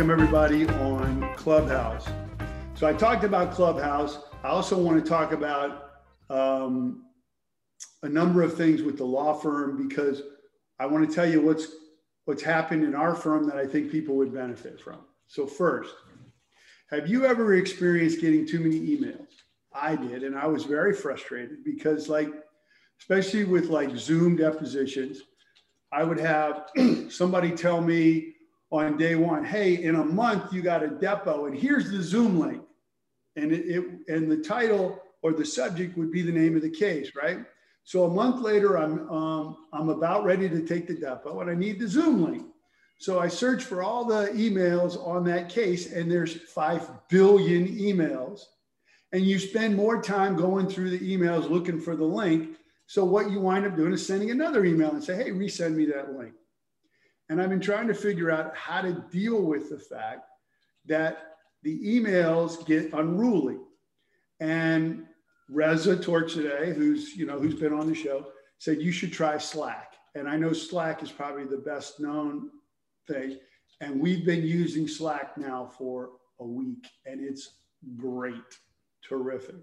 welcome everybody on Clubhouse. So I talked about Clubhouse. I also want to talk about um, a number of things with the law firm because I want to tell you what's what's happened in our firm that I think people would benefit from. So first, have you ever experienced getting too many emails? I did, and I was very frustrated because like, especially with like Zoom depositions, I would have somebody tell me on day one, hey, in a month you got a depo, and here's the Zoom link. And it, it, and the title or the subject would be the name of the case, right? So a month later, I'm um, I'm about ready to take the depo, and I need the Zoom link. So I search for all the emails on that case, and there's five billion emails, and you spend more time going through the emails looking for the link. So what you wind up doing is sending another email and say, "Hey, resend me that link." And I've been trying to figure out how to deal with the fact that the emails get unruly. And Reza today, who's you know who's been on the show, said you should try Slack. And I know Slack is probably the best known thing. And we've been using Slack now for a week, and it's great, terrific.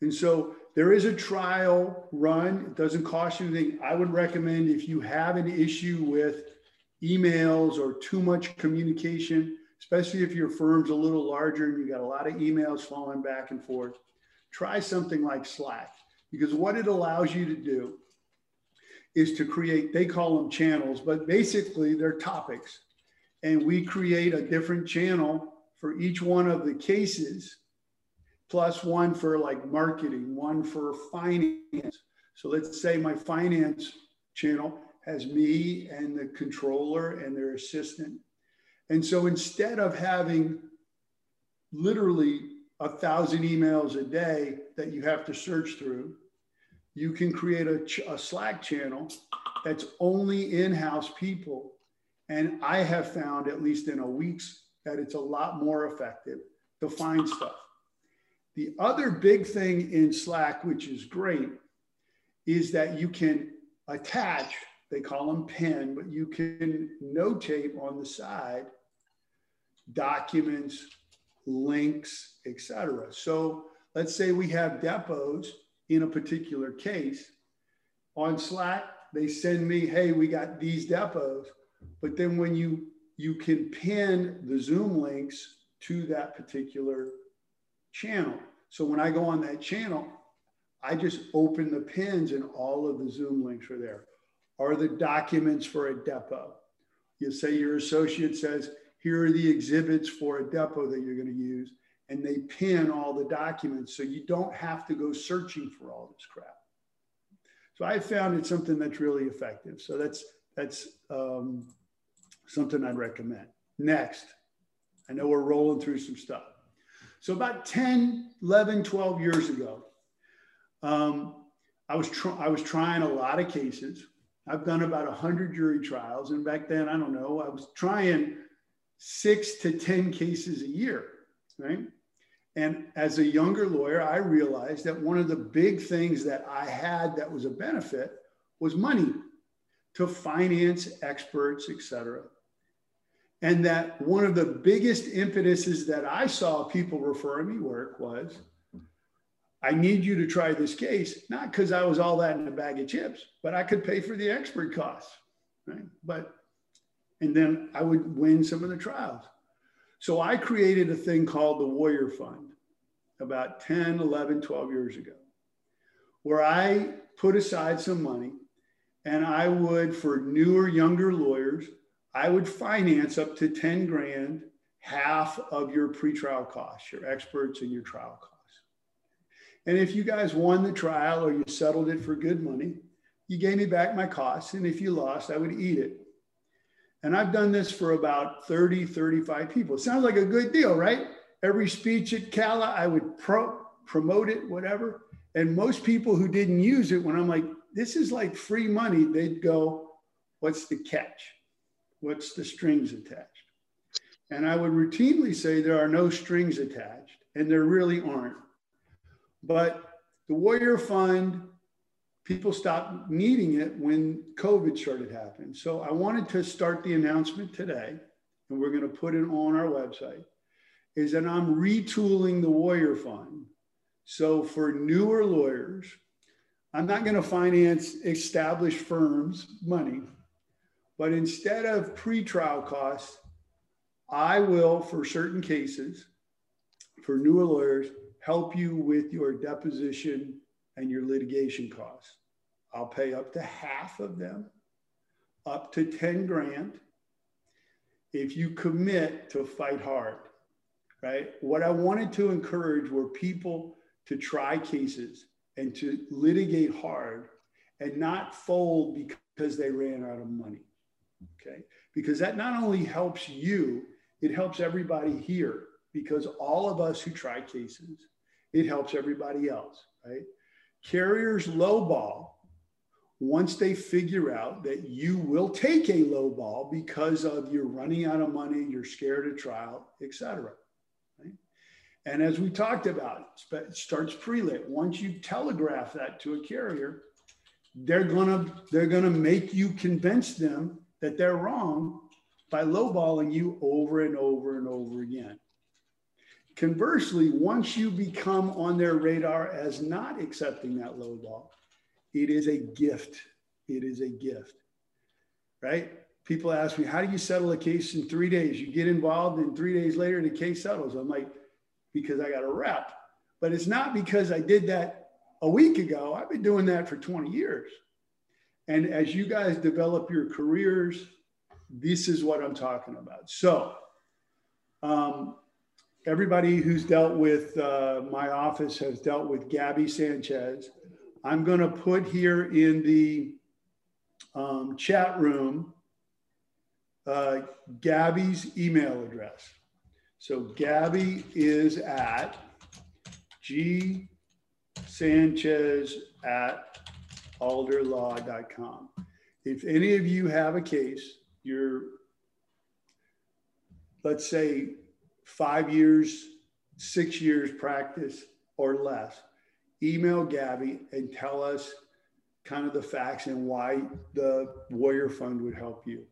And so there is a trial run. It doesn't cost you anything. I would recommend if you have an issue with emails or too much communication, especially if your firm's a little larger and you got a lot of emails flowing back and forth, try something like Slack because what it allows you to do is to create, they call them channels, but basically they're topics. And we create a different channel for each one of the cases, plus one for like marketing, one for finance. So let's say my finance channel has me and the controller and their assistant. And so instead of having literally a thousand emails a day that you have to search through, you can create a, ch- a Slack channel that's only in house people. And I have found, at least in a week's, that it's a lot more effective to find stuff. The other big thing in Slack, which is great, is that you can attach they call them pen, but you can notate on the side documents, links, etc. So let's say we have depos in a particular case. On Slack, they send me, hey, we got these depos. But then when you you can pin the Zoom links to that particular channel. So when I go on that channel, I just open the pins and all of the Zoom links are there are the documents for a depo. You say your associate says, here are the exhibits for a depo that you're going to use, and they pin all the documents so you don't have to go searching for all this crap. So I found it something that's really effective. So that's that's um, something I'd recommend. Next, I know we're rolling through some stuff. So about 10, 11, 12 years ago, um, I was I was trying a lot of cases I've done about 100 jury trials. And back then, I don't know, I was trying six to 10 cases a year, right? And as a younger lawyer, I realized that one of the big things that I had that was a benefit was money to finance experts, et cetera. And that one of the biggest impetuses that I saw people referring me work was I need you to try this case, not because I was all that in a bag of chips, but I could pay for the expert costs, right? But, and then I would win some of the trials. So I created a thing called the Warrior Fund about 10, 11, 12 years ago, where I put aside some money and I would, for newer, younger lawyers, I would finance up to 10 grand, half of your pretrial costs, your experts and your trial costs. And if you guys won the trial or you settled it for good money, you gave me back my costs. And if you lost, I would eat it. And I've done this for about 30, 35 people. It sounds like a good deal, right? Every speech at CAALA, I would pro- promote it, whatever. And most people who didn't use it, when I'm like, this is like free money, they'd go, what's the catch? What's the strings attached? And I would routinely say there are no strings attached, and there really aren't. But the Warrior Fund, people stopped needing it when COVID started happening. So I wanted to start the announcement today and we're going to put it on our website, is that I'm retooling the Warrior Fund. So for newer lawyers, I'm not going to finance established firms' money, but instead of pre-trial costs, I will, for certain cases, for newer lawyers, help you with your deposition and your litigation costs. I'll pay up to half of them, up to 10 grand, if you commit to fight hard, right? What I wanted to encourage were people to try cases and to litigate hard and not fold because they ran out of money, okay? Because that not only helps you, it helps everybody here because all of us who try cases, it helps everybody else, right? Carriers lowball once they figure out that you will take a low ball because of you're running out of money, you're scared of trial, etc. And as we talked about, it starts pre-lit. Once you telegraph that to a carrier, they're gonna they're gonna make you convince them that they're wrong by lowballing you over and over and over again. Conversely, once you become on their radar as not accepting that low ball, it is a gift. It is a gift, right? People ask me, how do you settle a case in three days? You get involved, and three days later, the case settles. I'm like, because I got a rep. But it's not because I did that a week ago. I've been doing that for 20 years. And as you guys develop your careers, this is what I'm talking about. So, um, everybody who's dealt with uh, my office has dealt with Gabby Sanchez. I'm going to put here in the um, chat room uh, Gabby's email address. So Gabby is at G Sanchez at alderlaw.com. If any of you have a case, you're, let's say, five years, six years practice or less, email Gabby and tell us kind of the facts and why the Warrior Fund would help you.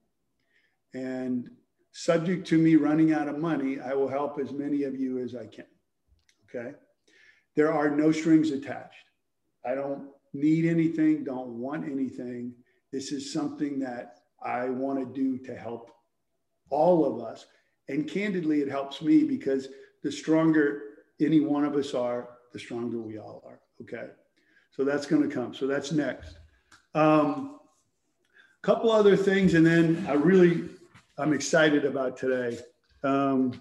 And subject to me running out of money, I will help as many of you as I can. Okay. There are no strings attached. I don't need anything, don't want anything. This is something that I want to do to help all of us. And candidly, it helps me because the stronger any one of us are, the stronger we all are. Okay. So that's going to come. So that's next. A um, couple other things, and then I really, I'm excited about today. Um,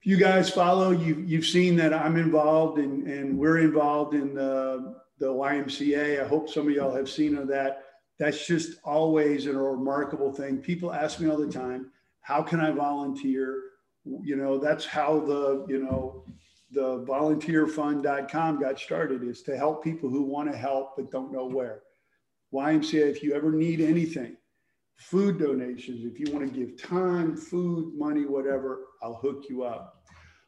if you guys follow, you, you've seen that I'm involved in, and we're involved in the, the YMCA. I hope some of y'all have seen of that. That's just always a remarkable thing. People ask me all the time, how can I volunteer? You know, that's how the, you know, the volunteerfund.com got started is to help people who want to help but don't know where. YMCA, if you ever need anything, food donations, if you want to give time, food, money, whatever, I'll hook you up.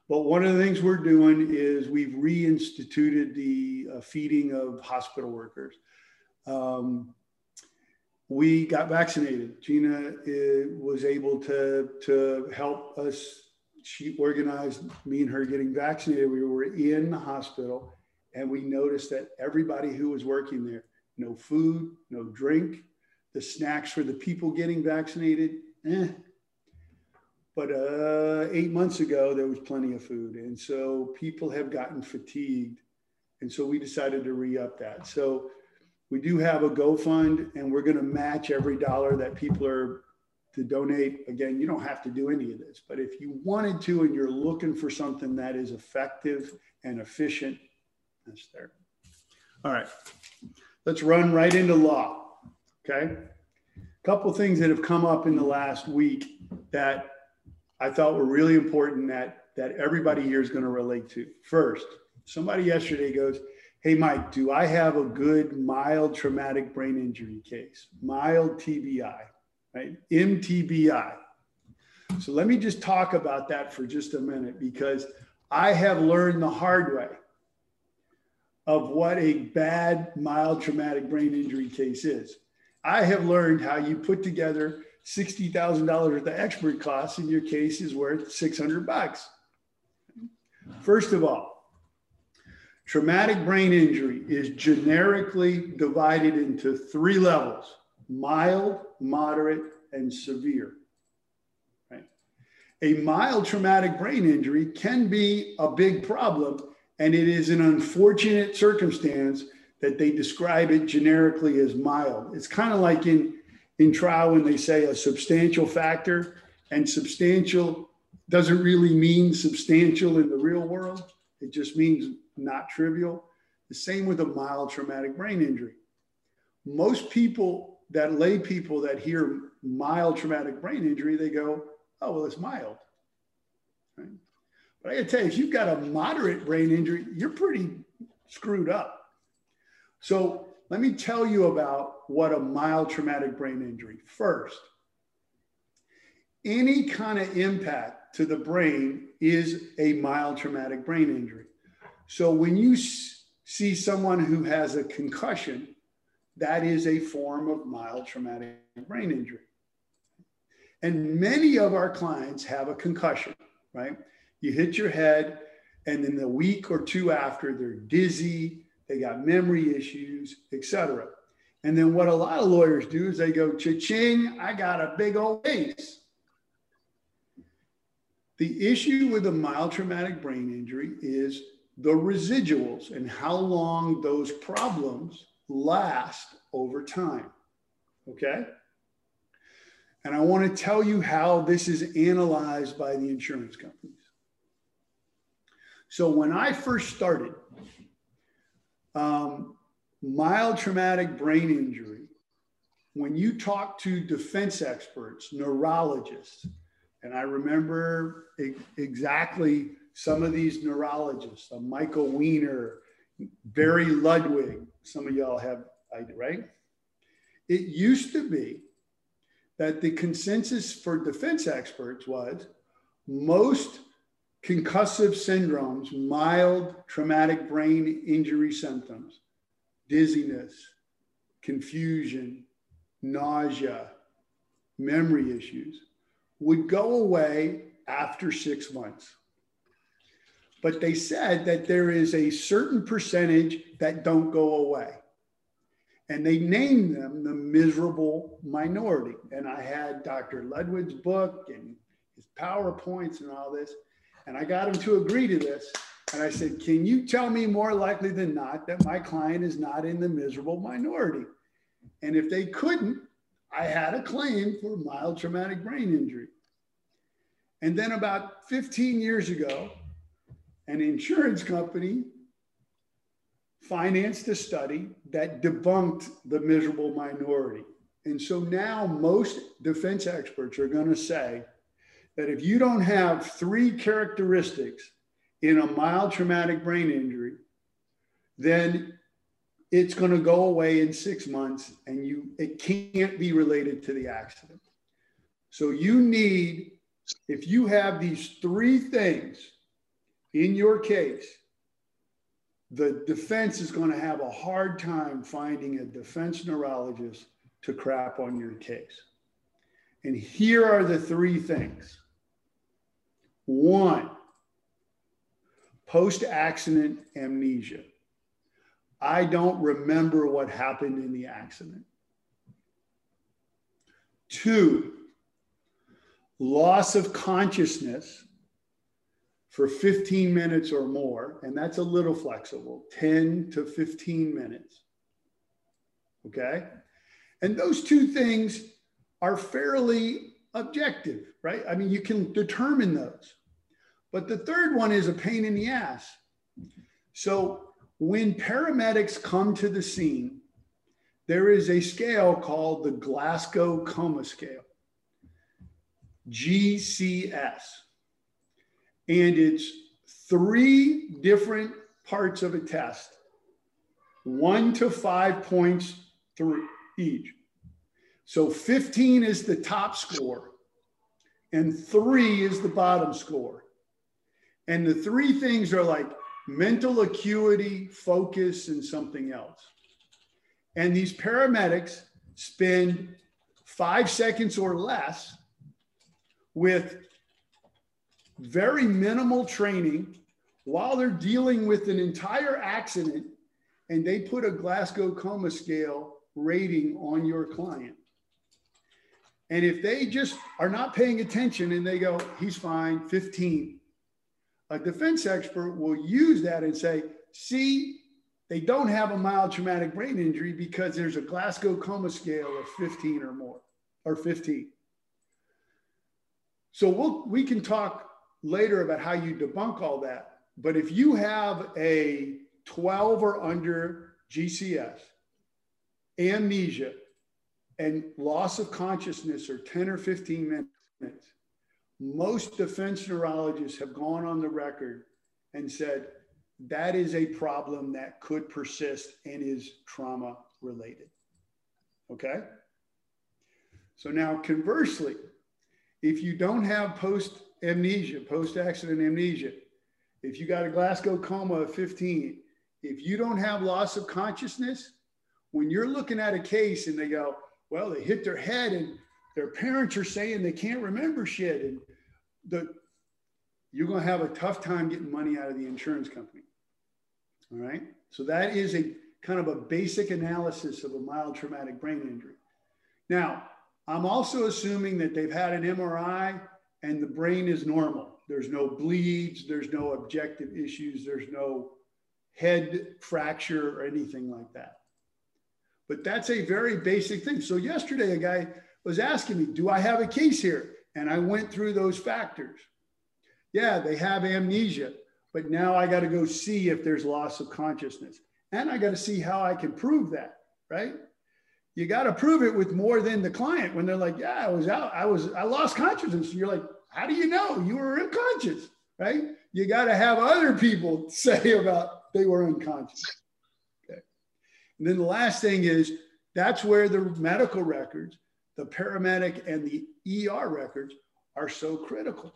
But one of the things we're doing is we've reinstituted the uh, feeding of hospital workers. Um, we got vaccinated. Gina uh, was able to, to help us she organized me and her getting vaccinated. We were in the hospital and we noticed that everybody who was working there, no food, no drink, the snacks for the people getting vaccinated, eh. But uh, eight months ago, there was plenty of food. And so people have gotten fatigued. And so we decided to re up that. So we do have a GoFund and we're going to match every dollar that people are to donate. Again, you don't have to do any of this, but if you wanted to and you're looking for something that is effective and efficient, that's there. All right, let's run right into law. Okay. A couple things that have come up in the last week that I thought were really important that, that everybody here is going to relate to. First, somebody yesterday goes, Hey, Mike, do I have a good mild traumatic brain injury case? Mild TBI right? MTBI. So let me just talk about that for just a minute because I have learned the hard way of what a bad mild traumatic brain injury case is. I have learned how you put together $60,000 worth of expert costs and your case is worth 600 bucks. First of all, traumatic brain injury is generically divided into three levels mild, moderate, and severe. Right? A mild traumatic brain injury can be a big problem, and it is an unfortunate circumstance that they describe it generically as mild. It's kind of like in, in trial when they say a substantial factor, and substantial doesn't really mean substantial in the real world. It just means not trivial. The same with a mild traumatic brain injury. Most people that lay people that hear mild traumatic brain injury, they go, oh, well, it's mild. Right? But I gotta tell you, if you've got a moderate brain injury, you're pretty screwed up. So let me tell you about what a mild traumatic brain injury. First, any kind of impact to the brain is a mild traumatic brain injury. So when you see someone who has a concussion, that is a form of mild traumatic brain injury. And many of our clients have a concussion, right? You hit your head, and then the week or two after, they're dizzy, they got memory issues, etc. And then what a lot of lawyers do is they go, cha-ching, I got a big old case. The issue with a mild traumatic brain injury is the residuals and how long those problems last over time. Okay? And I want to tell you how this is analyzed by the insurance companies. So when I first started, um, mild traumatic brain injury, when you talk to defense experts, neurologists, and I remember exactly some of these neurologists, uh, Michael Weiner, Barry Ludwig, some of y'all have, right? It used to be that the consensus for defense experts was most concussive syndromes, mild traumatic brain injury symptoms, dizziness, confusion, nausea, memory issues would go away after six months. But they said that there is a certain percentage that don't go away. And they named them the miserable minority. And I had Dr. Ludwig's book and his PowerPoints and all this. And I got him to agree to this. And I said, Can you tell me more likely than not that my client is not in the miserable minority? And if they couldn't, I had a claim for mild traumatic brain injury. And then about 15 years ago, an insurance company financed a study that debunked the miserable minority. And so now most defense experts are going to say that if you don't have three characteristics in a mild traumatic brain injury, then it's going to go away in six months and you it can't be related to the accident. So you need, if you have these three things in your case, the defense is going to have a hard time finding a defense neurologist to crap on your case. And here are the three things. One, post accident amnesia. I don't remember what happened in the accident. Two, loss of consciousness for 15 minutes or more, and that's a little flexible 10 to 15 minutes. Okay. And those two things are fairly objective, right? I mean, you can determine those. But the third one is a pain in the ass. So when paramedics come to the scene, there is a scale called the Glasgow Coma Scale, GCS and it's three different parts of a test, one to five points through each. So 15 is the top score, and three is the bottom score. And the three things are like mental acuity, focus, and something else. And these paramedics spend five seconds or less with very minimal training while they're dealing with an entire accident and they put a Glasgow coma scale rating on your client. And if they just are not paying attention and they go, he's fine, 15, a defense expert will use that and say, see, they don't have a mild traumatic brain injury because there's a Glasgow coma scale of 15 or more, or 15. So we'll, we can talk later about how you debunk all that. But if you have a 12 or under GCS, amnesia, and loss of consciousness or 10 or 15 minutes, most defense neurologists have gone on the record and said that is a problem that could persist and is trauma related. Okay? So now, conversely, if you don't have post amnesia, post accident amnesia, if you got a Glasgow coma of 15, if you don't have loss of consciousness, when you're looking at a case and they go, well, they hit their head and their parents are saying they can't remember shit, and the you're going to have a tough time getting money out of the insurance company. All right. So that is a kind of a basic analysis of a mild traumatic brain injury. Now, I'm also assuming that they've had an MRI and the brain is normal. There's no bleeds, there's no objective issues, there's no head fracture or anything like that. But that's a very basic thing. So, yesterday, a guy was asking me, Do I have a case here? And I went through those factors. Yeah, they have amnesia, but now I got to go see if there's loss of consciousness. And I got to see how I can prove that, right? You got to prove it with more than the client when they're like, Yeah, I was out, I was, I lost consciousness. You're like, how do you know you were unconscious? Right? You got to have other people say about they were unconscious. Okay. And then the last thing is that's where the medical records, the paramedic and the ER records are so critical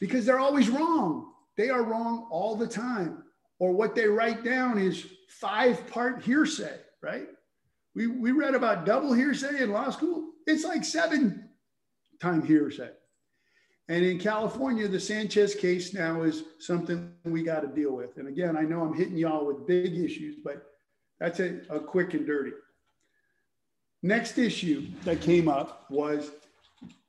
because they're always wrong. They are wrong all the time. Or what they write down is five part hearsay, right? We, we read about double hearsay in law school. It's like seven time hearsay. And in California, the Sanchez case now is something we got to deal with. And again, I know I'm hitting y'all with big issues, but that's a, a quick and dirty. Next issue that came up was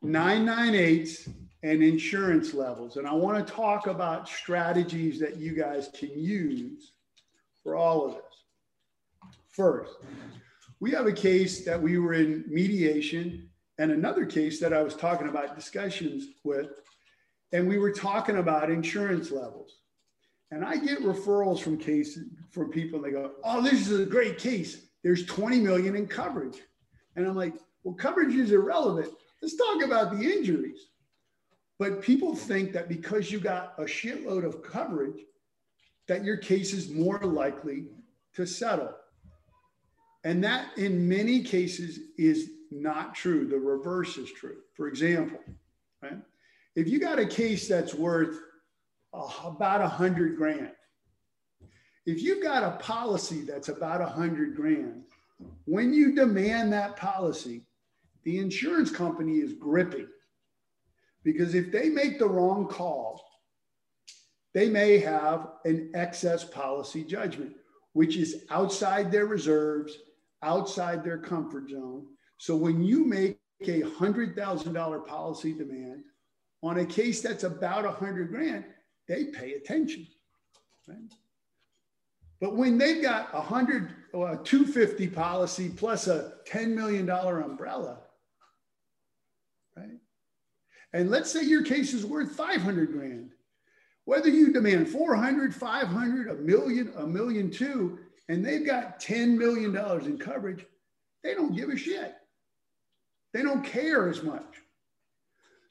998s and insurance levels. And I want to talk about strategies that you guys can use for all of this. First, we have a case that we were in mediation and another case that I was talking about discussions with, and we were talking about insurance levels. And I get referrals from cases from people, and they go, "Oh, this is a great case. There's 20 million in coverage," and I'm like, "Well, coverage is irrelevant. Let's talk about the injuries." But people think that because you got a shitload of coverage, that your case is more likely to settle. And that, in many cases, is not true. The reverse is true. For example, right? If you got a case that's worth uh, about a hundred grand, if you've got a policy that's about a hundred grand, when you demand that policy, the insurance company is gripping because if they make the wrong call, they may have an excess policy judgment, which is outside their reserves, outside their comfort zone, so when you make a $100,000 policy demand on a case that's about 100 grand, they pay attention. Right? But when they've got a 100 or uh, a 250 policy plus a $10 million umbrella, right? And let's say your case is worth 500 grand. Whether you demand 400, 500, a million, a million two, and they've got $10 million in coverage, they don't give a shit. They don't care as much.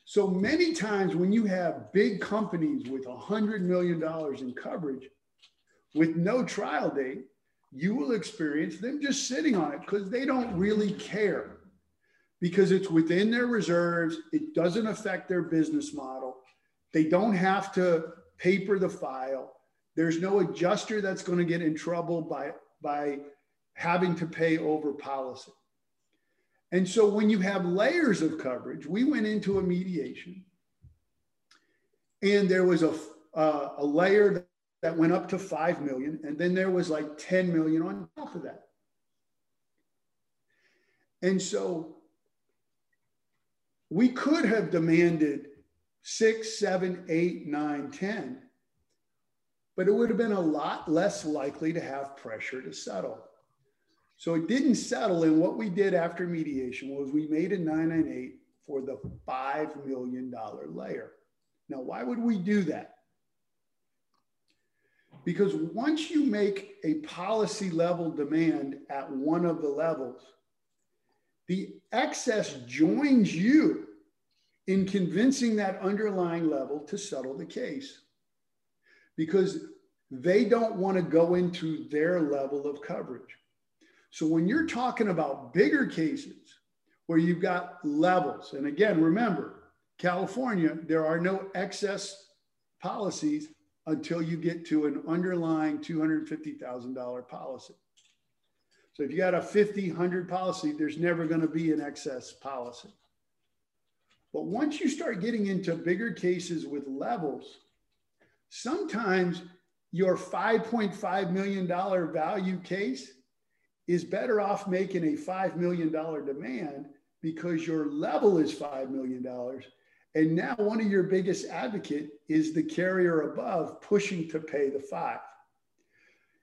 So many times when you have big companies with $100 million in coverage with no trial date, you will experience them just sitting on it because they don't really care because it's within their reserves. It doesn't affect their business model. They don't have to paper the file. There's no adjuster that's going to get in trouble by, by having to pay over policy. And so when you have layers of coverage, we went into a mediation and there was a, uh, a layer that went up to 5 million and then there was like 10 million on top of that. And so we could have demanded six, seven, eight, nine, ten, but it would have been a lot less likely to have pressure to settle. So it didn't settle. And what we did after mediation was we made a 998 for the $5 million layer. Now, why would we do that? Because once you make a policy level demand at one of the levels, the excess joins you in convincing that underlying level to settle the case because they don't want to go into their level of coverage. So when you're talking about bigger cases where you've got levels, and again, remember, California, there are no excess policies until you get to an underlying $250,000 policy. So if you got a 50, 100 policy, there's never going to be an excess policy. But once you start getting into bigger cases with levels, sometimes your $5.5 million value case is better off making a $5 million demand because your level is $5 million. And now one of your biggest advocate is the carrier above pushing to pay the five.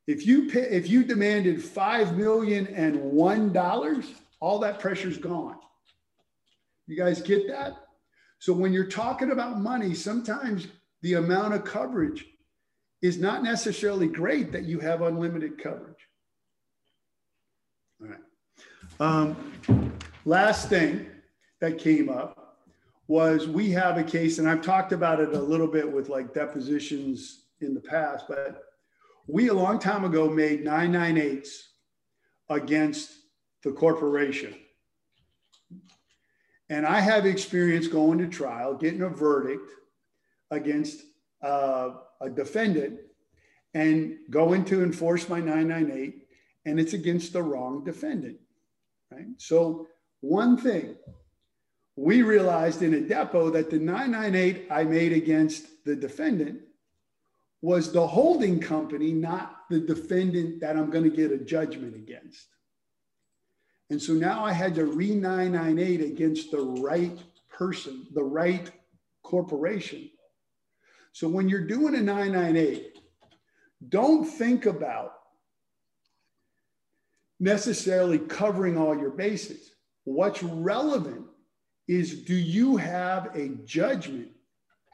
If you pay, if you demanded five million and one dollars, all that pressure's gone. You guys get that? So when you're talking about money, sometimes the amount of coverage is not necessarily great that you have unlimited coverage. All right. Um, last thing that came up was we have a case, and I've talked about it a little bit with like depositions in the past, but we a long time ago made 998s against the corporation. And I have experience going to trial, getting a verdict against uh, a defendant and going to enforce my 998 and it's against the wrong defendant, right? So one thing, we realized in a depo that the 998 I made against the defendant was the holding company, not the defendant that I'm going to get a judgment against. And so now I had to re 998 against the right person, the right corporation. So when you're doing a 998, don't think about necessarily covering all your bases. What's relevant is do you have a judgment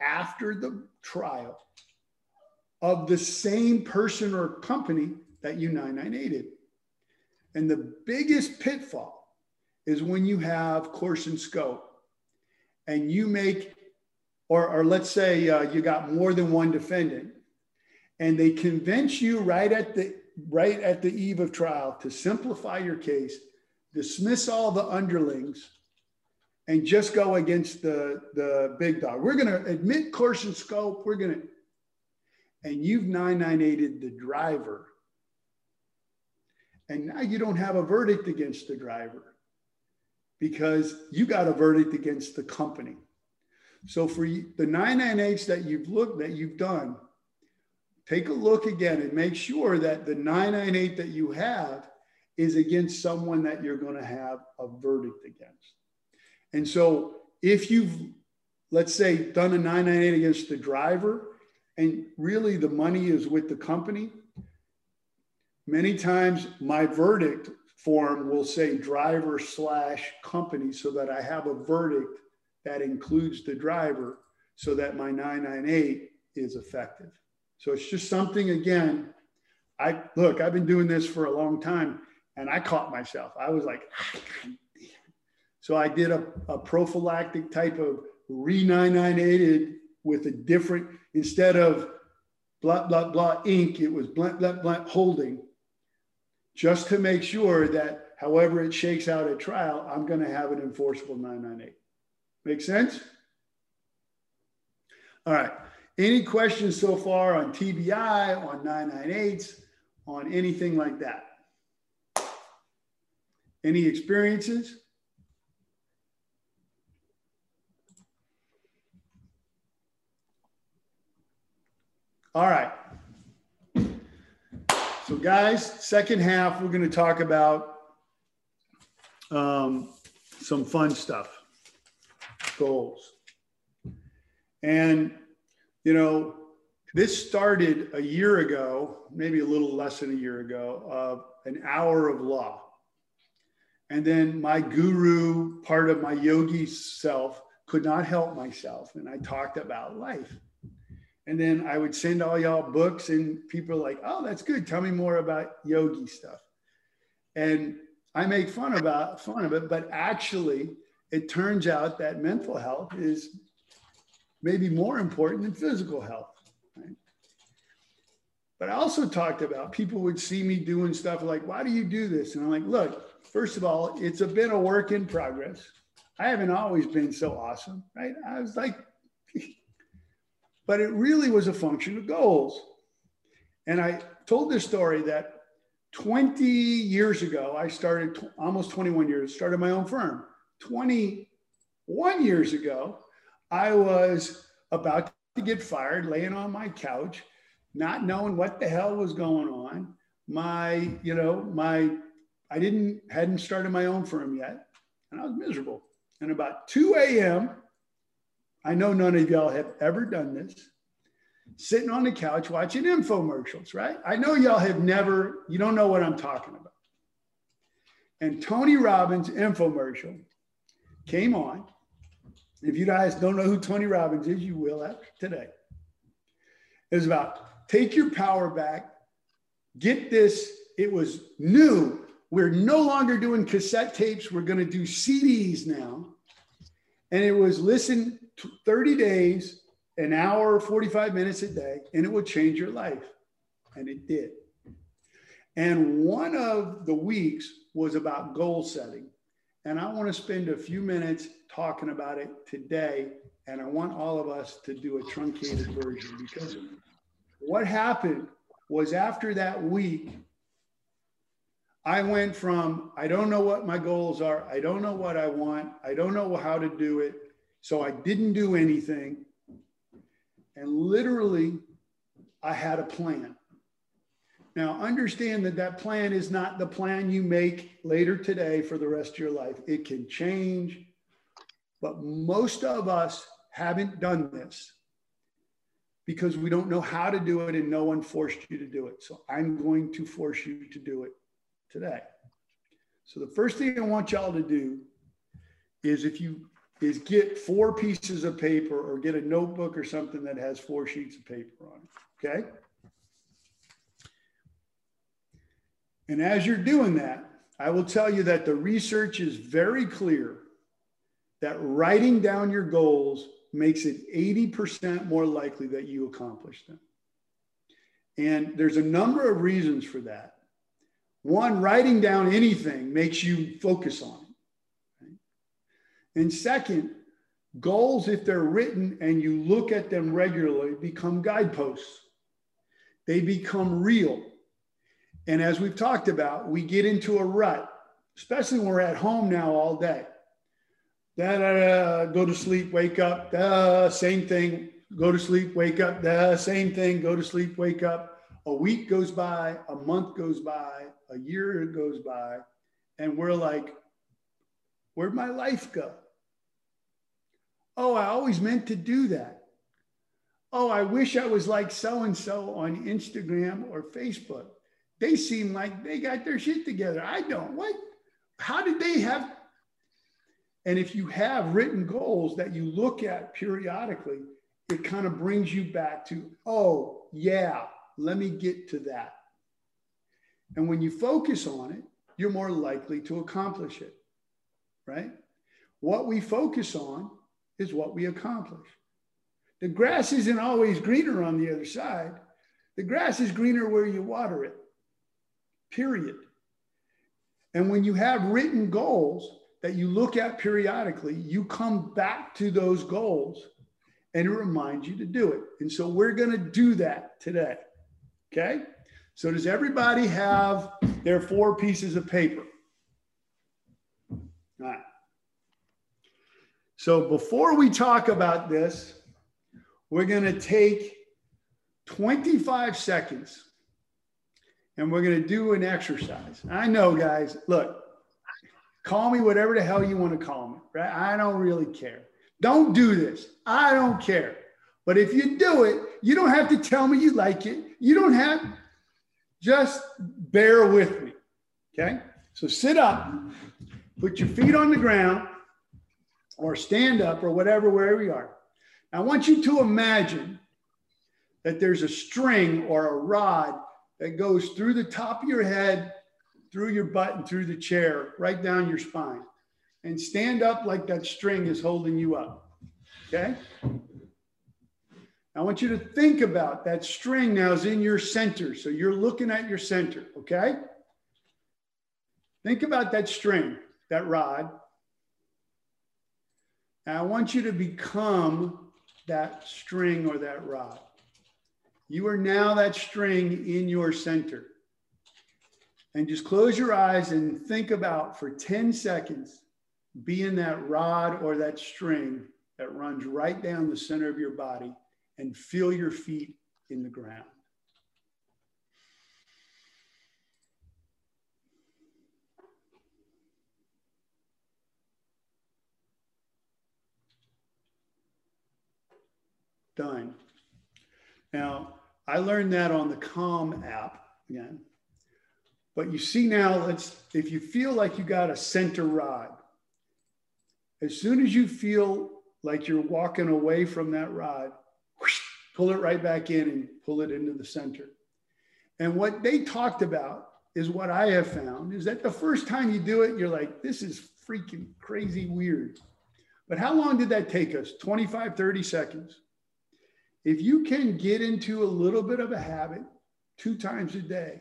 after the trial of the same person or company that you 998 And the biggest pitfall is when you have course and scope and you make, or, or let's say uh, you got more than one defendant and they convince you right at the right at the eve of trial to simplify your case, dismiss all the underlings, and just go against the, the big dog. We're going to admit course and scope. We're going to, and you've 998ed the driver. And now you don't have a verdict against the driver because you got a verdict against the company. So for the 998s that you've looked that you've done, take a look again and make sure that the 998 that you have is against someone that you're going to have a verdict against. And so if you've, let's say, done a 998 against the driver, and really the money is with the company, many times my verdict form will say driver slash company so that I have a verdict that includes the driver so that my 998 is effective. So it's just something again. I look, I've been doing this for a long time and I caught myself. I was like, ah, so I did a, a prophylactic type of re 998 with a different, instead of blah, blah, blah ink, it was blah, blah, blah holding, just to make sure that however it shakes out at trial, I'm going to have an enforceable 998. Make sense? All right. Any questions so far on TBI, on 998s, on anything like that? Any experiences? All right. So, guys, second half, we're going to talk about um, some fun stuff goals. And, you know, this started a year ago, maybe a little less than a year ago, of an hour of law. And then my guru, part of my yogi self, could not help myself. And I talked about life. And then I would send all y'all books, and people are like, oh, that's good. Tell me more about yogi stuff. And I make fun about fun of it, but actually, it turns out that mental health is maybe more important than physical health. Right? But I also talked about people would see me doing stuff like, why do you do this? And I'm like, look, first of all, it's a bit of work in progress. I haven't always been so awesome, right? I was like, but it really was a function of goals. And I told this story that 20 years ago, I started almost 21 years, started my own firm. 21 years ago, I was about to get fired, laying on my couch, not knowing what the hell was going on. My, you know, my, I didn't, hadn't started my own firm yet, and I was miserable. And about 2 a.m., I know none of y'all have ever done this. Sitting on the couch watching infomercials, right? I know y'all have never, you don't know what I'm talking about. And Tony Robbins infomercial came on. If you guys don't know who Tony Robbins is, you will after today. It was about take your power back, get this. It was new. We're no longer doing cassette tapes. We're going to do CDs now. And it was listen 30 days, an hour, 45 minutes a day, and it will change your life. And it did. And one of the weeks was about goal setting. And I want to spend a few minutes talking about it today. And I want all of us to do a truncated version because what happened was after that week, I went from I don't know what my goals are, I don't know what I want, I don't know how to do it, so I didn't do anything. And literally, I had a plan. Now, understand that that plan is not the plan you make later today for the rest of your life. It can change, but most of us haven't done this because we don't know how to do it and no one forced you to do it. So I'm going to force you to do it today. So the first thing I want y'all to do is if you is get four pieces of paper or get a notebook or something that has four sheets of paper on it. Okay. And as you're doing that, I will tell you that the research is very clear that writing down your goals makes it 80% more likely that you accomplish them. And there's a number of reasons for that. One, writing down anything makes you focus on it. and second, goals, if they're written and you look at them regularly, become guideposts. They become real. And as we've talked about, we get into a rut, especially when we're at home now all day. Da, da, da, go to sleep, wake up, da, same thing, go to sleep, wake up, da, same thing, go to sleep, wake up. A week goes by, a month goes by, a year goes by, and we're like, where'd my life go? Oh, I always meant to do that. Oh, I wish I was like so and so on Instagram or Facebook. They seem like they got their shit together. I don't. What? How did they have? And if you have written goals that you look at periodically, it kind of brings you back to, oh, yeah, let me get to that. And when you focus on it, you're more likely to accomplish it, right? What we focus on is what we accomplish. The grass isn't always greener on the other side. The grass is greener where you water it, period. And when you have written goals that you look at periodically, you come back to those goals and it reminds you to do it. And so we're going to do that today. Okay. So, does everybody have their four pieces of paper? All right. So before we talk about this, we're going to take 25 seconds and we're going to do an exercise. I know, guys, look, call me whatever the hell you want to call me, right? I don't really care. Don't do this. I don't care. But if you do it, you don't have to tell me you like it. You don't have, just bear with me. Okay. So sit up, put your feet on the ground or stand up or whatever, wherever you are. I want you to imagine that there's a string or a rod that goes through the top of your head, through your butt, and through the chair, right down your spine. And stand up like that string is holding you up. Okay? I want you to think about that string now is in your center. So you're looking at your center. Okay? Think about that string, that rod. I want you to become that string or that rod. You are now that string in your center. And just close your eyes and think about for 10 seconds being that rod or that string that runs right down the center of your body and feel your feet in the ground. Done. Now, I learned that on the Calm app again. But you see now, if you feel like you got a center rod, as soon as you feel like you're walking away from that rod, whoosh, pull it right back in and pull it into the center. And what they talked about is what I have found is that the first time you do it, you're like, this is freaking crazy weird. But how long did that take us? 25, 30 seconds. If you can get into a little bit of a habit two times a day,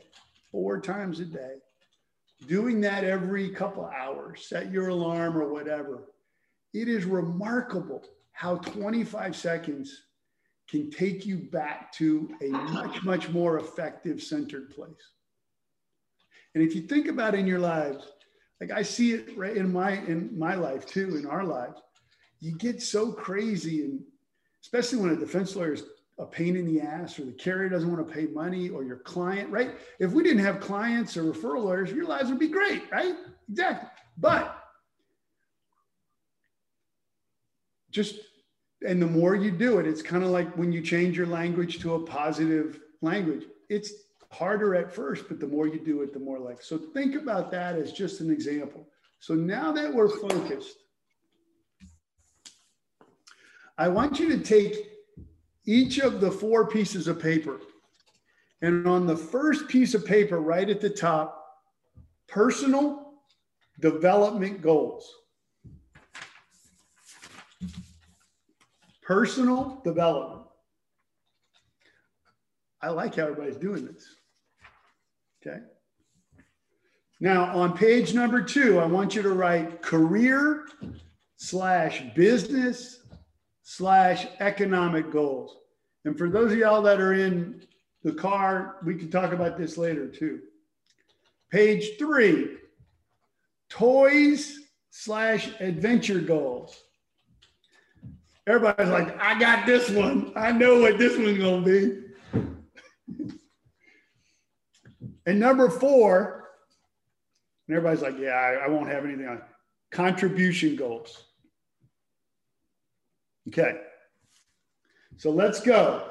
four times a day, doing that every couple hours, set your alarm or whatever, it is remarkable how 25 seconds can take you back to a much, much more effective centered place. And if you think about it in your lives, like I see it right in my in my life too, in our lives, you get so crazy and especially when a defense lawyer is a pain in the ass or the carrier doesn't want to pay money or your client, right? If we didn't have clients or referral lawyers, your lives would be great, right? Exactly. But just, and the more you do it, it's kind of like when you change your language to a positive language. It's harder at first, but the more you do it, the more like. So think about that as just an example. So now that we're focused, I want you to take each of the four pieces of paper. And on the first piece of paper, right at the top, personal development goals. Personal development. I like how everybody's doing this. Okay. Now, on page number two, I want you to write career slash business slash economic goals. And for those of y'all that are in the car, we can talk about this later too. Page three, toys slash adventure goals. Everybody's like, I got this one. I know what this one's to be. and number four, and everybody's like, yeah, I, I won't have anything on contribution goals. Okay. So let's go.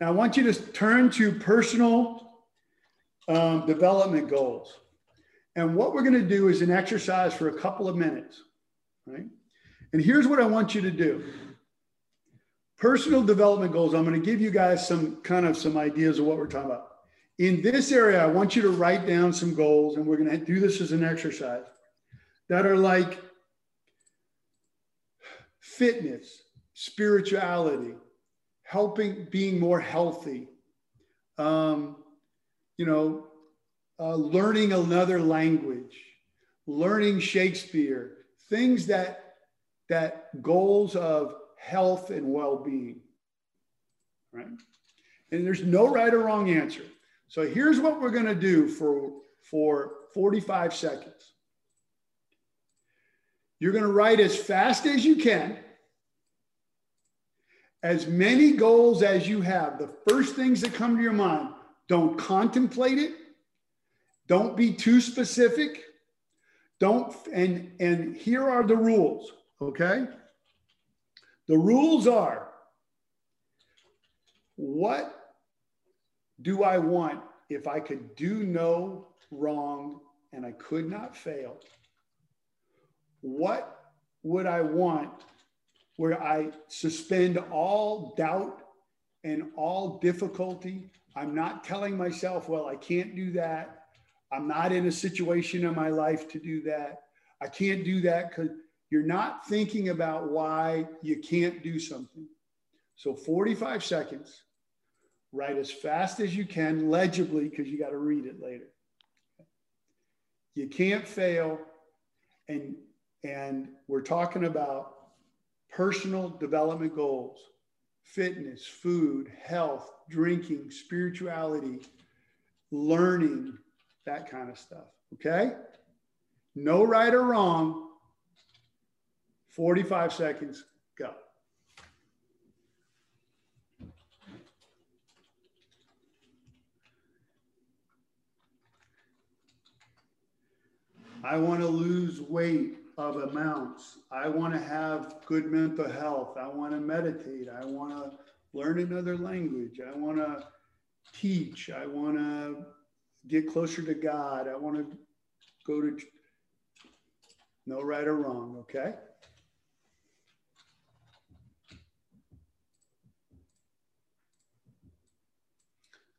Now I want you to turn to personal um, development goals. And what we're going to do is an exercise for a couple of minutes, right? And here's what I want you to do. Personal development goals. I'm going to give you guys some kind of some ideas of what we're talking about. In this area, I want you to write down some goals, and we're going to do this as an exercise that are like fitness, spirituality, helping being more healthy, um, you know, uh, learning another language, learning Shakespeare, things that that goals of health and well-being, right? And there's no right or wrong answer. So here's what we're going to do for for 45 seconds. You're going to write as fast as you can. as many goals as you have, the first things that come to your mind, don't contemplate it. Don't be too specific. Don't, and, and here are the rules, okay? The rules are what do I want if I could do no wrong and I could not fail? What would I want where I suspend all doubt and all difficulty? I'm not telling myself, well, I can't do that. I'm not in a situation in my life to do that. I can't do that because you're not thinking about why you can't do something. So 45 seconds, write as fast as you can, legibly, because you got to read it later. You can't fail. And, and we're talking about personal development goals fitness, food, health, drinking, spirituality, learning, that kind of stuff. Okay? No right or wrong. 45 seconds, go. I want to lose weight of amounts. I want to have good mental health. I want to meditate. I want to learn another language. I want to teach. I want to get closer to God. I want to go to no right or wrong, okay?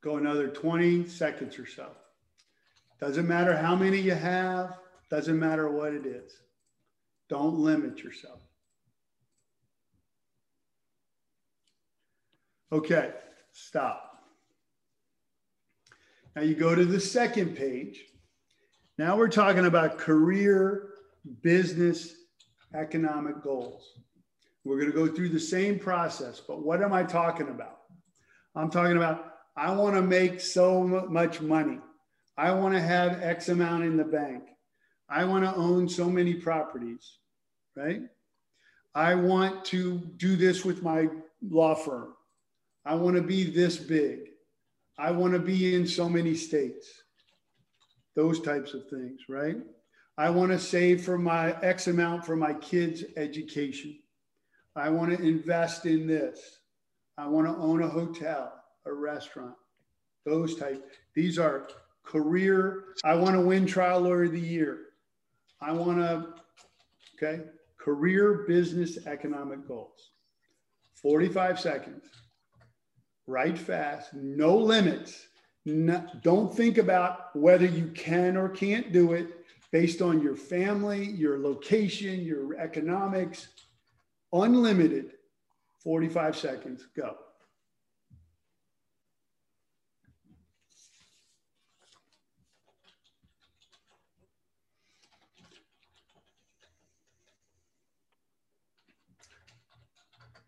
Go another 20 seconds or so. Doesn't matter how many you have, doesn't matter what it is. Don't limit yourself. Okay, stop. Now you go to the second page. Now we're talking about career, business, economic goals. We're going to go through the same process, but what am I talking about? I'm talking about I want to make so much money. I want to have X amount in the bank. I want to own so many properties, right? I want to do this with my law firm. I want to be this big. I want to be in so many states. Those types of things, right? I want to save for my X amount for my kids' education. I want to invest in this. I want to own a hotel, a restaurant, those type. These are career. I want to win trial lawyer of the year. I want to, okay, career, business, economic goals. 45 seconds write fast, no limits. No, don't think about whether you can or can't do it based on your family, your location, your economics. Unlimited, 45 seconds, go.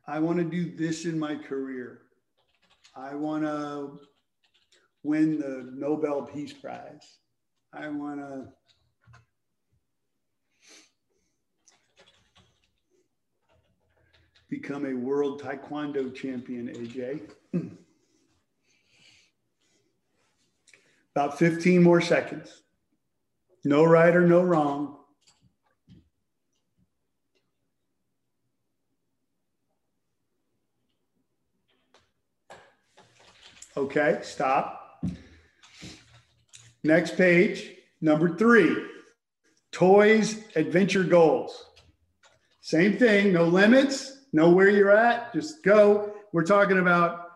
I want to do this in my career. I want to win the Nobel Peace Prize. I want to become a world taekwondo champion, AJ. About 15 more seconds. No right or no wrong. Okay, stop. Next page, number three, toys, adventure goals. Same thing, no limits, know where you're at, just go. We're talking about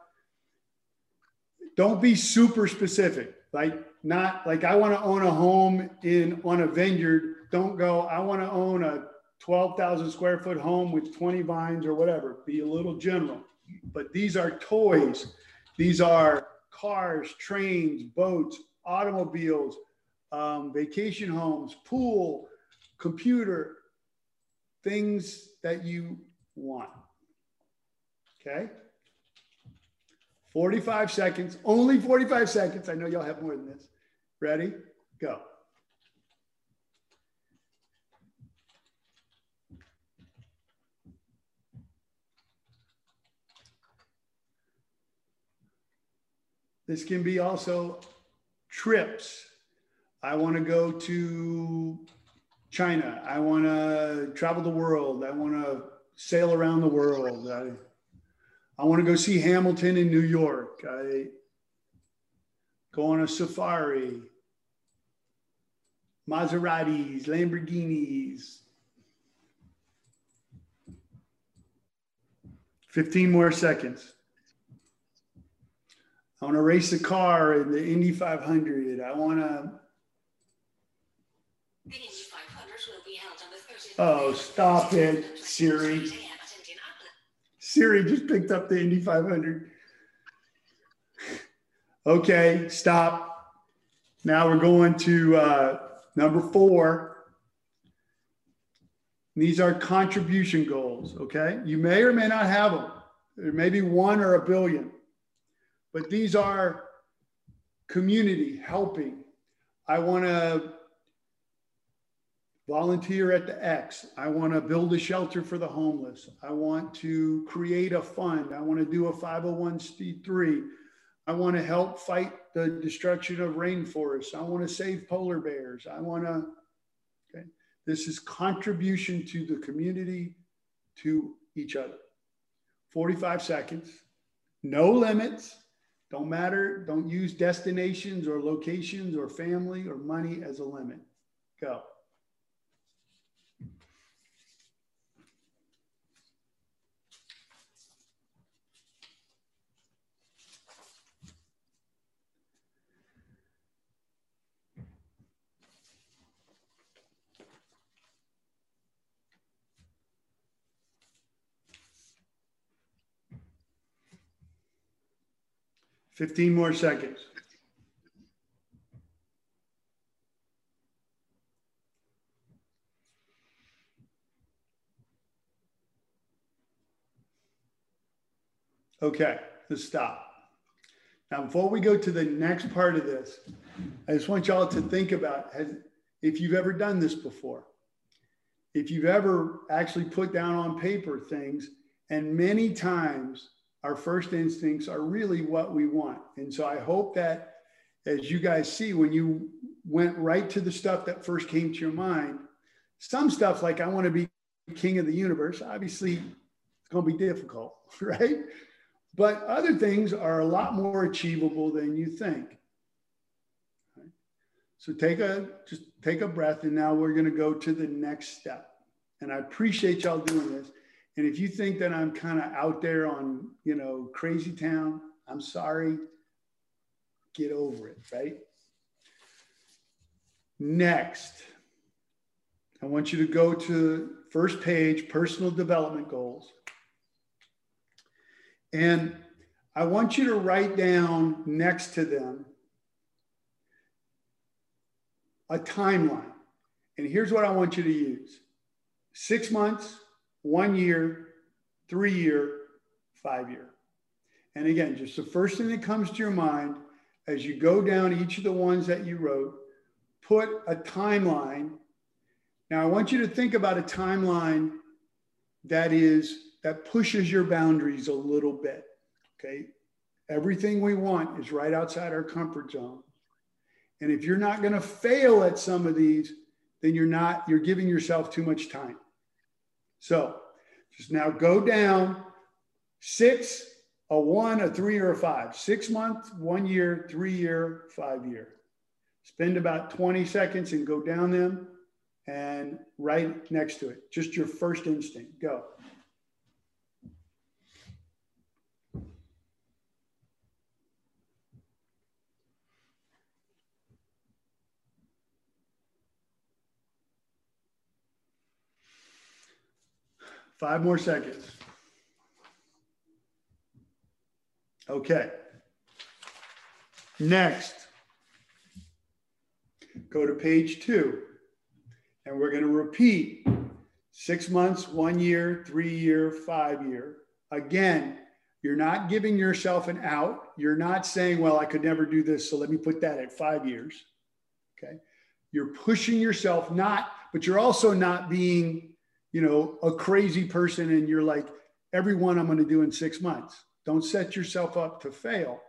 don't be super specific. Like not like I want to own a home in on a vineyard. Don't go, I want to own a 12,000 square foot home with 20 vines or whatever. Be a little general. But these are toys these are cars, trains, boats, automobiles, um, vacation homes, pool, computer, things that you want. Okay? 45 seconds, only 45 seconds. I know y'all have more than this. Ready? Go. This can be also trips. I want to go to China. I want to travel the world. I want to sail around the world. I, I want to go see Hamilton in New York. I go on a safari. Maseratis, Lamborghinis. 15 more seconds. I want to race a car in the Indy 500. I want to. Oh, stop it, Siri. Siri just picked up the Indy 500. Okay, stop. Now we're going to uh, number four. These are contribution goals, okay? You may or may not have them. There may be one or a billion, but these are community helping. I want to volunteer at the X. I want to build a shelter for the homeless. I want to create a fund. I want to do a 501c3. I want to help fight the destruction of rainforests. I want to save polar bears. I want to, okay. This is contribution to the community, to each other. 45 seconds, no limits. Don't matter. Don't use destinations or locations or family or money as a limit. Go. 15 more seconds. Okay, let's stop. Now, before we go to the next part of this, I just want y'all to think about has, if you've ever done this before, if you've ever actually put down on paper things, and many times our first instincts are really what we want. And so I hope that as you guys see, when you went right to the stuff that first came to your mind, some stuff like I want to be king of the universe, obviously it's going to be difficult, right? But other things are a lot more achievable than you think. So take a just take a breath, and now we're going to go to the next step. And I appreciate y'all doing this. And if you think that I'm kind of out there on, you know, crazy town, I'm sorry. Get over it, right? Next, I want you to go to first page, personal development goals. And I want you to write down next to them a timeline. And here's what I want you to use six months, one year, three year, five year. And again, just the first thing that comes to your mind as you go down each of the ones that you wrote, put a timeline. Now, I want you to think about a timeline that is that pushes your boundaries a little bit. Okay. Everything we want is right outside our comfort zone. And if you're not going to fail at some of these, then you're not, you're giving yourself too much time. So just now go down six, a one, a three, or a five. Six months, one year, three year, five year. Spend about 20 seconds and go down them and right next to it. Just your first instinct. Go. Five more seconds. Okay. Next, go to page two. And we're going to repeat six months, one year, three year, five year. Again, you're not giving yourself an out. You're not saying, well, I could never do this. So let me put that at five years. Okay. You're pushing yourself, not, but you're also not being you know, a crazy person and you're like, everyone I'm going to do in six months. Don't set yourself up to fail,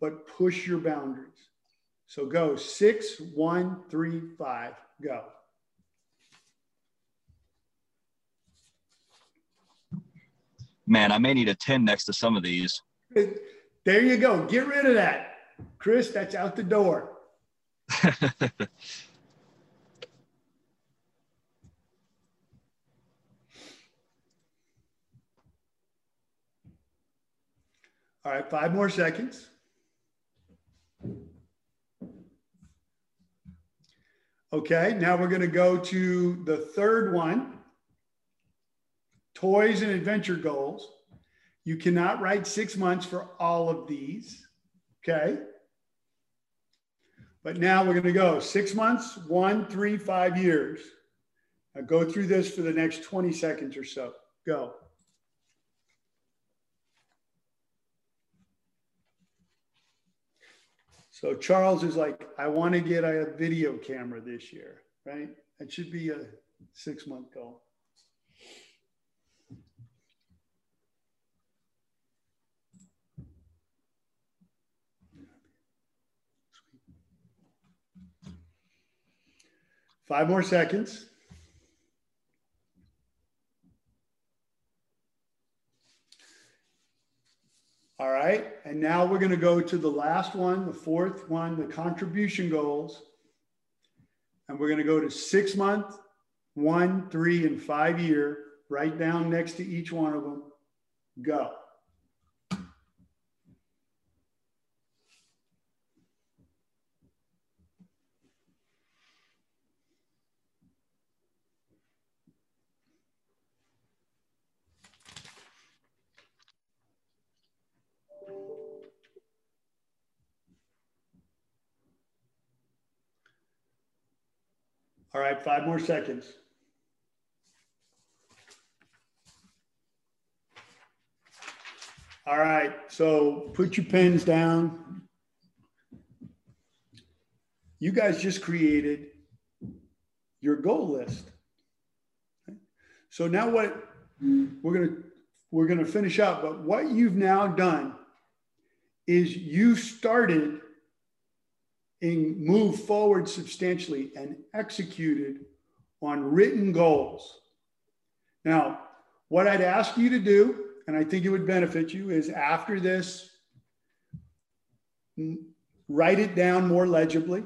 but push your boundaries. So go six, one, three, five, go. Man, I may need a 10 next to some of these. There you go. Get rid of that. Chris, that's out the door. All right, five more seconds. Okay, now we're to go to the third one toys and adventure goals. You cannot write six months for all of these. Okay. But now we're to go six months, one, three, five years. Now go through this for the next 20 seconds or so. Go. So Charles is like, I want to get a video camera this year, right? That should be a six month goal. Five more seconds. All right, and now we're going to go to the last one, the fourth one, the contribution goals. And we're going to go to six month, one, three, and five year, right down next to each one of them. Go. All right, five more seconds. All right, so put your pens down. You guys just created your goal list. So now what we're going to we're to finish up, but what you've now done is you started and moved forward substantially and executed on written goals. Now, what I'd ask you to do, and I think it would benefit you, is after this, write it down more legibly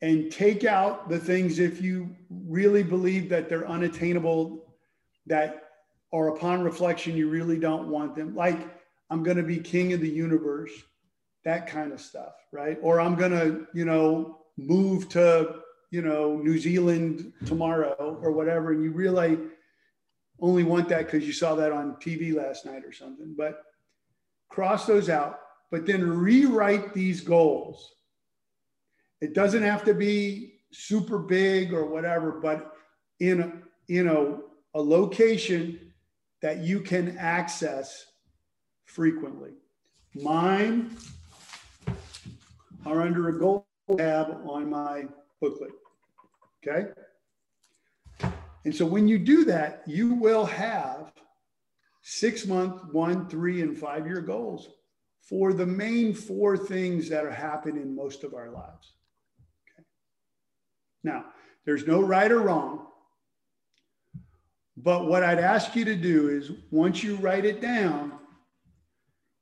and take out the things if you really believe that they're unattainable, that are upon reflection, you really don't want them. Like, I'm going to be king of the universe that kind of stuff, right? Or I'm going to, you know, move to, you know, New Zealand tomorrow or whatever. And you really only want that because you saw that on TV last night or something. But cross those out, but then rewrite these goals. It doesn't have to be super big or whatever, but in a, you know, a location that you can access frequently. Mine are under a goal tab on my booklet. Okay. And so when you do that, you will have six month, one, three, and five year goals for the main four things that are happening in most of our lives. Okay. Now, there's no right or wrong. But what I'd ask you to do is once you write it down,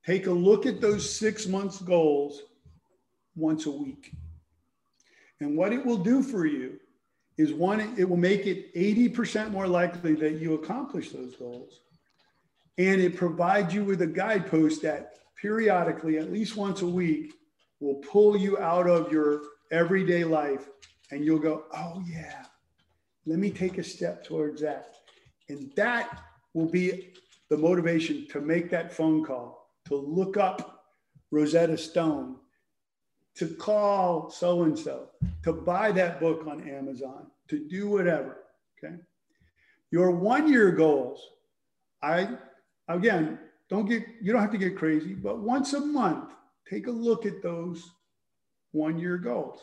take a look at those six months goals once a week. And what it will do for you is one, it will make it 80% more likely that you accomplish those goals. And it provides you with a guidepost that periodically, at least once a week, will pull you out of your everyday life and you'll go, oh, yeah, let me take a step towards that. And that will be the motivation to make that phone call, to look up Rosetta Stone, to call so and so, to buy that book on Amazon, to do whatever. Okay. Your one year goals, I, again, don't get, you don't have to get crazy, but once a month, take a look at those one year goals.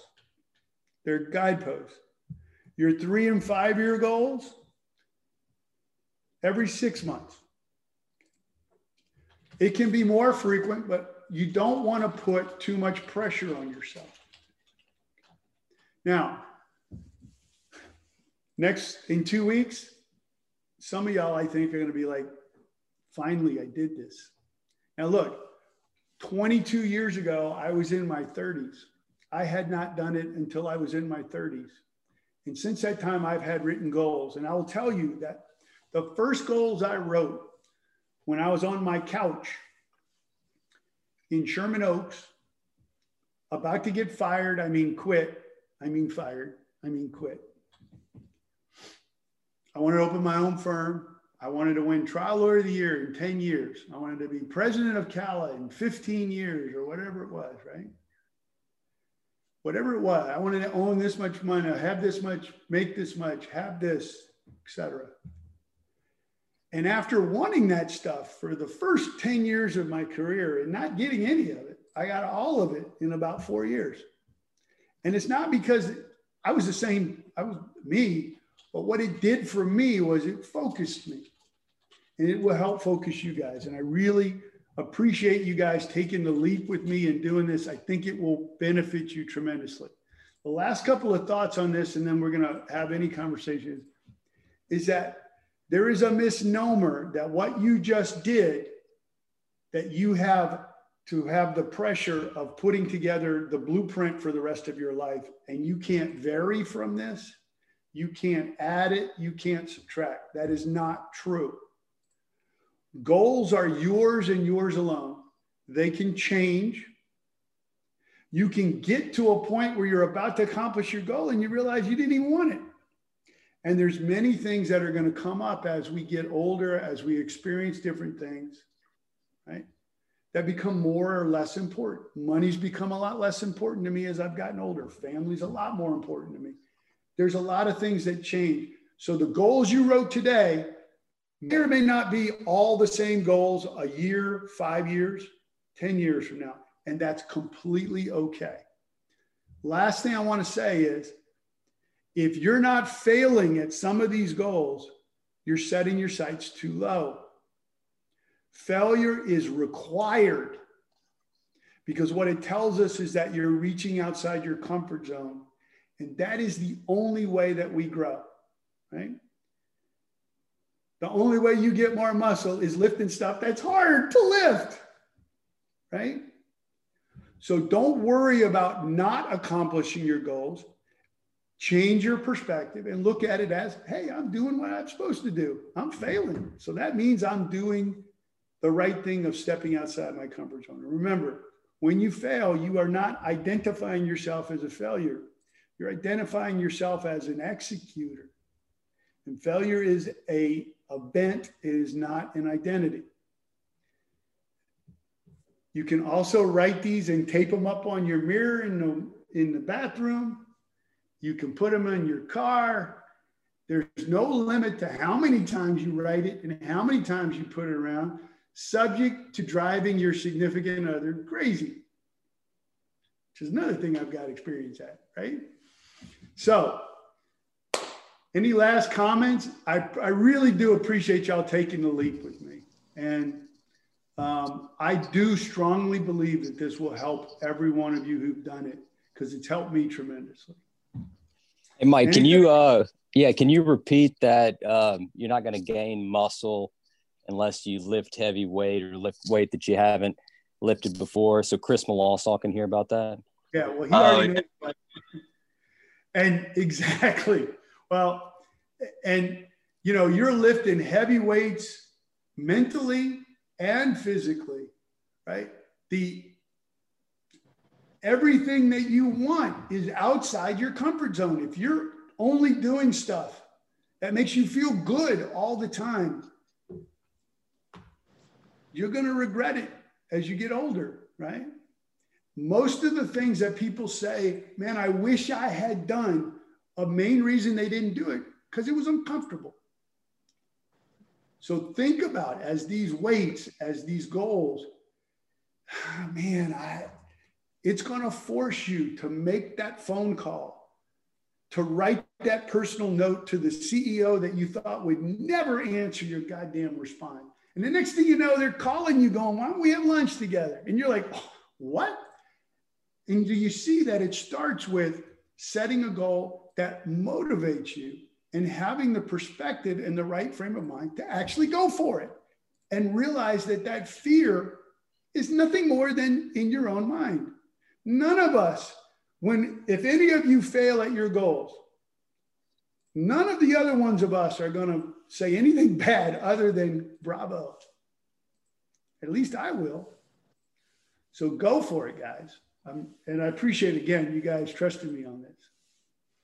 They're guideposts. Your three and five year goals, every six months. It can be more frequent, but you don't want to put too much pressure on yourself. Now, next in two weeks, some of y'all I think are going to be like, finally, I did this. Now, look, 22 years ago, I was in my 30s. I had not done it until I was in my 30s. And since that time, I've had written goals. And I will tell you that the first goals I wrote when I was on my couch in Sherman Oaks, about to get fired, I mean quit, I mean fired, I mean quit. I wanted to open my own firm. I wanted to win trial lawyer of the year in 10 years. I wanted to be president of CAALA in 15 years or whatever it was, right? Whatever it was. I wanted to own this much money, have this much, make this much, have this, etc. And after wanting that stuff for the first 10 years of my career and not getting any of it, I got all of it in about four years. And it's not because I was the same, I was me, but what it did for me was it focused me. And it will help focus you guys. And I really appreciate you guys taking the leap with me and doing this. I think it will benefit you tremendously. The last couple of thoughts on this, and then we're going to have any conversations, is that there is a misnomer that what you just did, that you have to have the pressure of putting together the blueprint for the rest of your life, and you can't vary from this. You can't add it, you can't subtract. That is not true. Goals are yours and yours alone. They can change. You can get to a point where you're about to accomplish your goal and you realize you didn't even want it. And there's many things that are going to come up as we get older, as we experience different things, right? That become more or less important. Money's become a lot less important to me as I've gotten older. Family's a lot more important to me. There's a lot of things that change. So the goals you wrote today may or may not be all the same goals a year, five years, 10 years from now. And that's completely okay. Last thing I want to say is if you're not failing at some of these goals, you're setting your sights too low. Failure is required because what it tells us is that you're reaching outside your comfort zone. And that is the only way that we grow, right? The only way you get more muscle is lifting stuff that's hard to lift, right? So don't worry about not accomplishing your goals change your perspective and look at it as hey i'm doing what i'm supposed to do. I'm failing. So that means i'm doing the right thing of stepping outside my comfort zone. Remember when you fail you are not identifying yourself as a failure. You're identifying yourself as an executor. And failure is a event it is not an identity. You can also write these and tape them up on your mirror in the in the bathroom you can put them in your car. There's no limit to how many times you write it and how many times you put it around, subject to driving your significant other crazy, which is another thing I've got experience at, right? So, any last comments? I, I really do appreciate y'all taking the leap with me. And um, I do strongly believe that this will help every one of you who've done it because it's helped me tremendously. Hey, Mike, can you, uh, yeah, can you repeat that? Um, you're not going to gain muscle unless you lift heavy weight or lift weight that you haven't lifted before. So Chris Malassaw can hear about that. Yeah, well, he already uh, and exactly. Well, and you know, you're lifting heavy weights mentally and physically, right? The everything that you want is outside your comfort zone. If you're only doing stuff that makes you feel good all the time, you're going to regret it as you get older, right? Most of the things that people say, man, I wish I had done, a main reason they didn't do it because it was uncomfortable. So think about as these weights, as these goals, man, I it's going to force you to make that phone call, to write that personal note to the CEO that you thought would never answer your goddamn response. And the next thing you know, they're calling you, going, Why don't we have lunch together? And you're like, What? And do you see that it starts with setting a goal that motivates you and having the perspective and the right frame of mind to actually go for it and realize that that fear is nothing more than in your own mind. None of us, when if any of you fail at your goals, none of the other ones of us are going to say anything bad other than bravo. At least I will. So go for it, guys. Um, and I appreciate again you guys trusting me on this.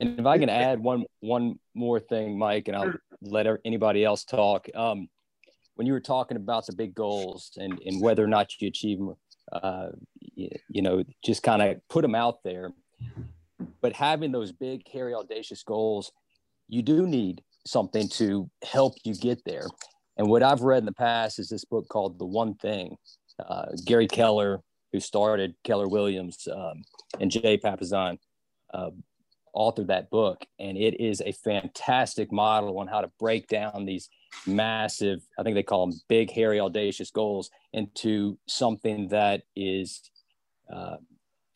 And if I can add one one more thing, Mike, and I'll let anybody else talk. Um, when you were talking about the big goals and and whether or not you achieve them, uh, you, know, just kind of put them out there. But having those big, hairy, audacious goals, you do need something to help you get there. And what I've read in the past is this book called The One Thing. Uh, Gary Keller, who started Keller Williams, um, and Jay Papasan, uh, authored that book. And it is a fantastic model on how to break down these massive, I think they call them big, hairy, audacious goals into something that is uh,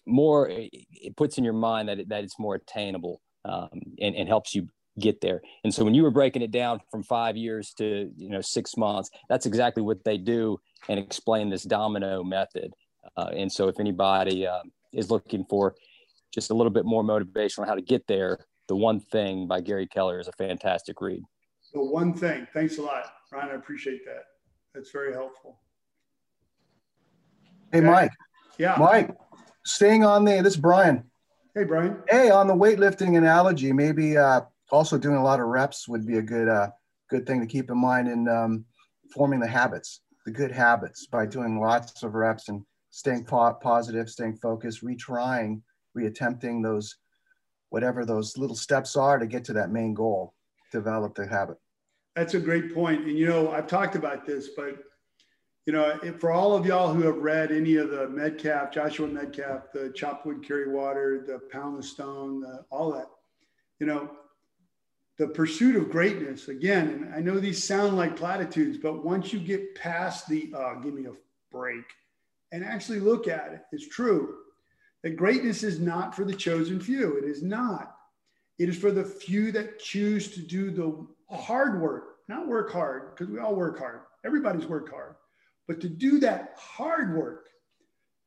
more, it puts in your mind that, it, that it's more attainable um, and, and helps you get there. And so when you were breaking it down from five years to you know six months, that's exactly what they do and explain this domino method. Uh, and so if anybody uh, is looking for just a little bit more motivation on how to get there, the one thing by Gary Keller is a fantastic read. The one thing. Thanks a lot, Ryan. I appreciate that. That's very helpful. Hey, okay. Mike. Yeah. Mike, staying on the, this is Brian. Hey, Brian. Hey, on the weightlifting analogy, maybe uh, also doing a lot of reps would be a good uh, good thing to keep in mind in um, forming the habits, the good habits by doing lots of reps and staying po- positive, staying focused, retrying, reattempting those whatever those little steps are to get to that main goal, develop the habit. That's a great point. And you know, I've talked about this, but you know, for all of y'all who have read any of the Medcalf, Joshua Medcalf, the Chop Wood Carry Water, the Pound the Stone, the, all that, you know, the pursuit of greatness again and i know these sound like platitudes but once you get past the uh, give me a break and actually look at it it's true that greatness is not for the chosen few. It is not. It is for the few that choose to do the hard work not work hard because we all work hard. Everybody's worked hard but to do that hard work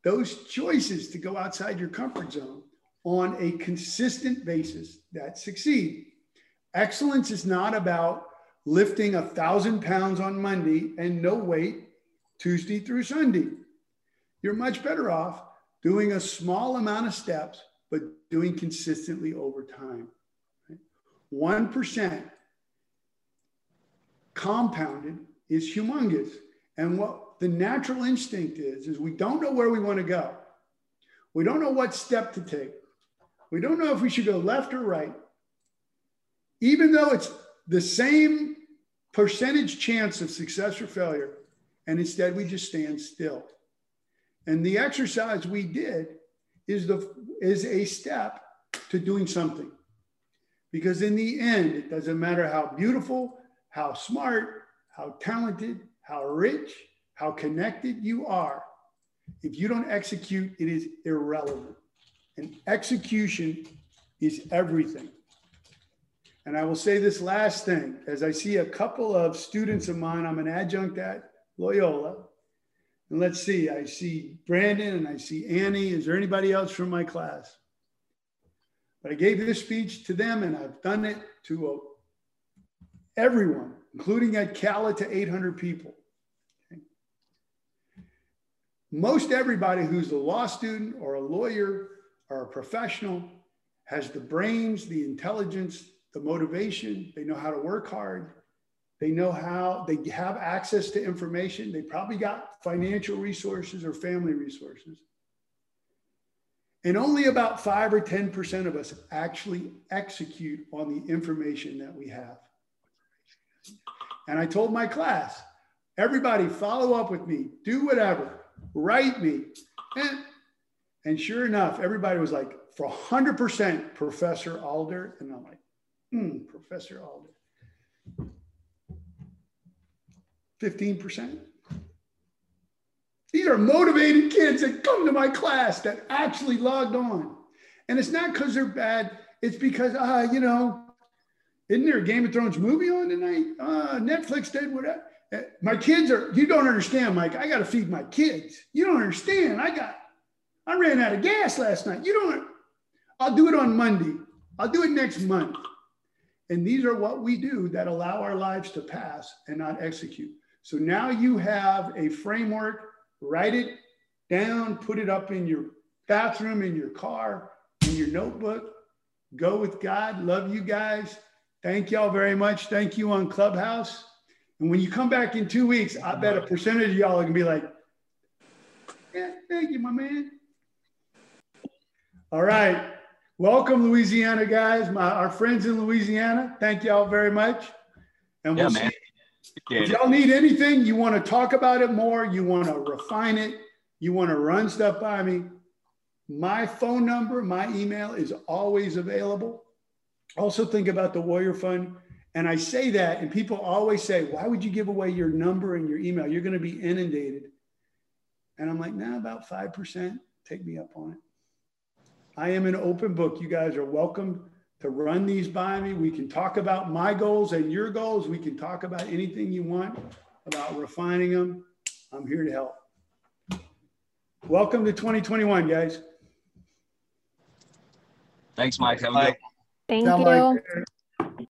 those choices to go outside your comfort zone on a consistent basis that succeed Excellence is not about lifting a thousand pounds on Monday and no weight Tuesday through Sunday. You're much better off doing a small amount of steps, but doing consistently over time. One compounded is humongous. And what the natural instinct is, is we don't know where we want to go. We don't know what step to take. We don't know if we should go left or right even though it's the same percentage chance of success or failure, and instead we just stand still. And the exercise we did is the is a step to doing something. Because in the end, it doesn't matter how beautiful, how smart, how talented, how rich, how connected you are. If you don't execute, it is irrelevant. And execution is everything. And I will say this last thing as I see a couple of students of mine, I'm an adjunct at Loyola. And let's see, I see Brandon and I see Annie. Is there anybody else from my class? But I gave this speech to them and I've done it to uh, everyone, including at CAALA to 800 people. Most everybody who's a law student or a lawyer or a professional has the brains, the intelligence, the motivation, they know how to work hard, they know how they have access to information, they probably got financial resources or family resources. And only about five or 10% of us actually execute on the information that we have. And I told my class, everybody follow up with me, do whatever, write me. And, and sure enough, everybody was like, for 100% Professor Alder. And I'm like, Hmm, Professor Alder. 15%. These are motivated kids that come to my class that actually logged on. And it's not because they're bad. It's because, uh, you know, isn't there a Game of Thrones movie on tonight? Uh, Netflix did whatever. My kids are, you don't understand, Mike. I got to feed my kids. You don't understand. I got, I ran out of gas last night. You don't, I'll do it on Monday. I'll do it next month. And these are what we do that allow our lives to pass and not execute. So now you have a framework, write it down, put it up in your bathroom, in your car, in your notebook. Go with God. Love you guys. Thank y'all very much. Thank you on Clubhouse. And when you come back in two weeks, I bet a percentage of y'all are gonna be like, yeah, thank you, my man. All right. Welcome, Louisiana guys, my our friends in Louisiana. Thank y'all very much. And we'll yeah, man. If y'all need anything, you want to talk about it more, you want to refine it, you want to run stuff by me, my phone number, my email is always available. Also, think about the Warrior Fund. And I say that, and people always say, Why would you give away your number and your email? You're going to be inundated. And I'm like, Nah, about 5%. Take me up on it. I am an open book. You guys are welcome to run these by me. We can talk about my goals and your goals. We can talk about anything you want about refining them. I'm here to help. Welcome to 2021, guys. Thanks, Mike. Have a good Thank Tell you. Mike-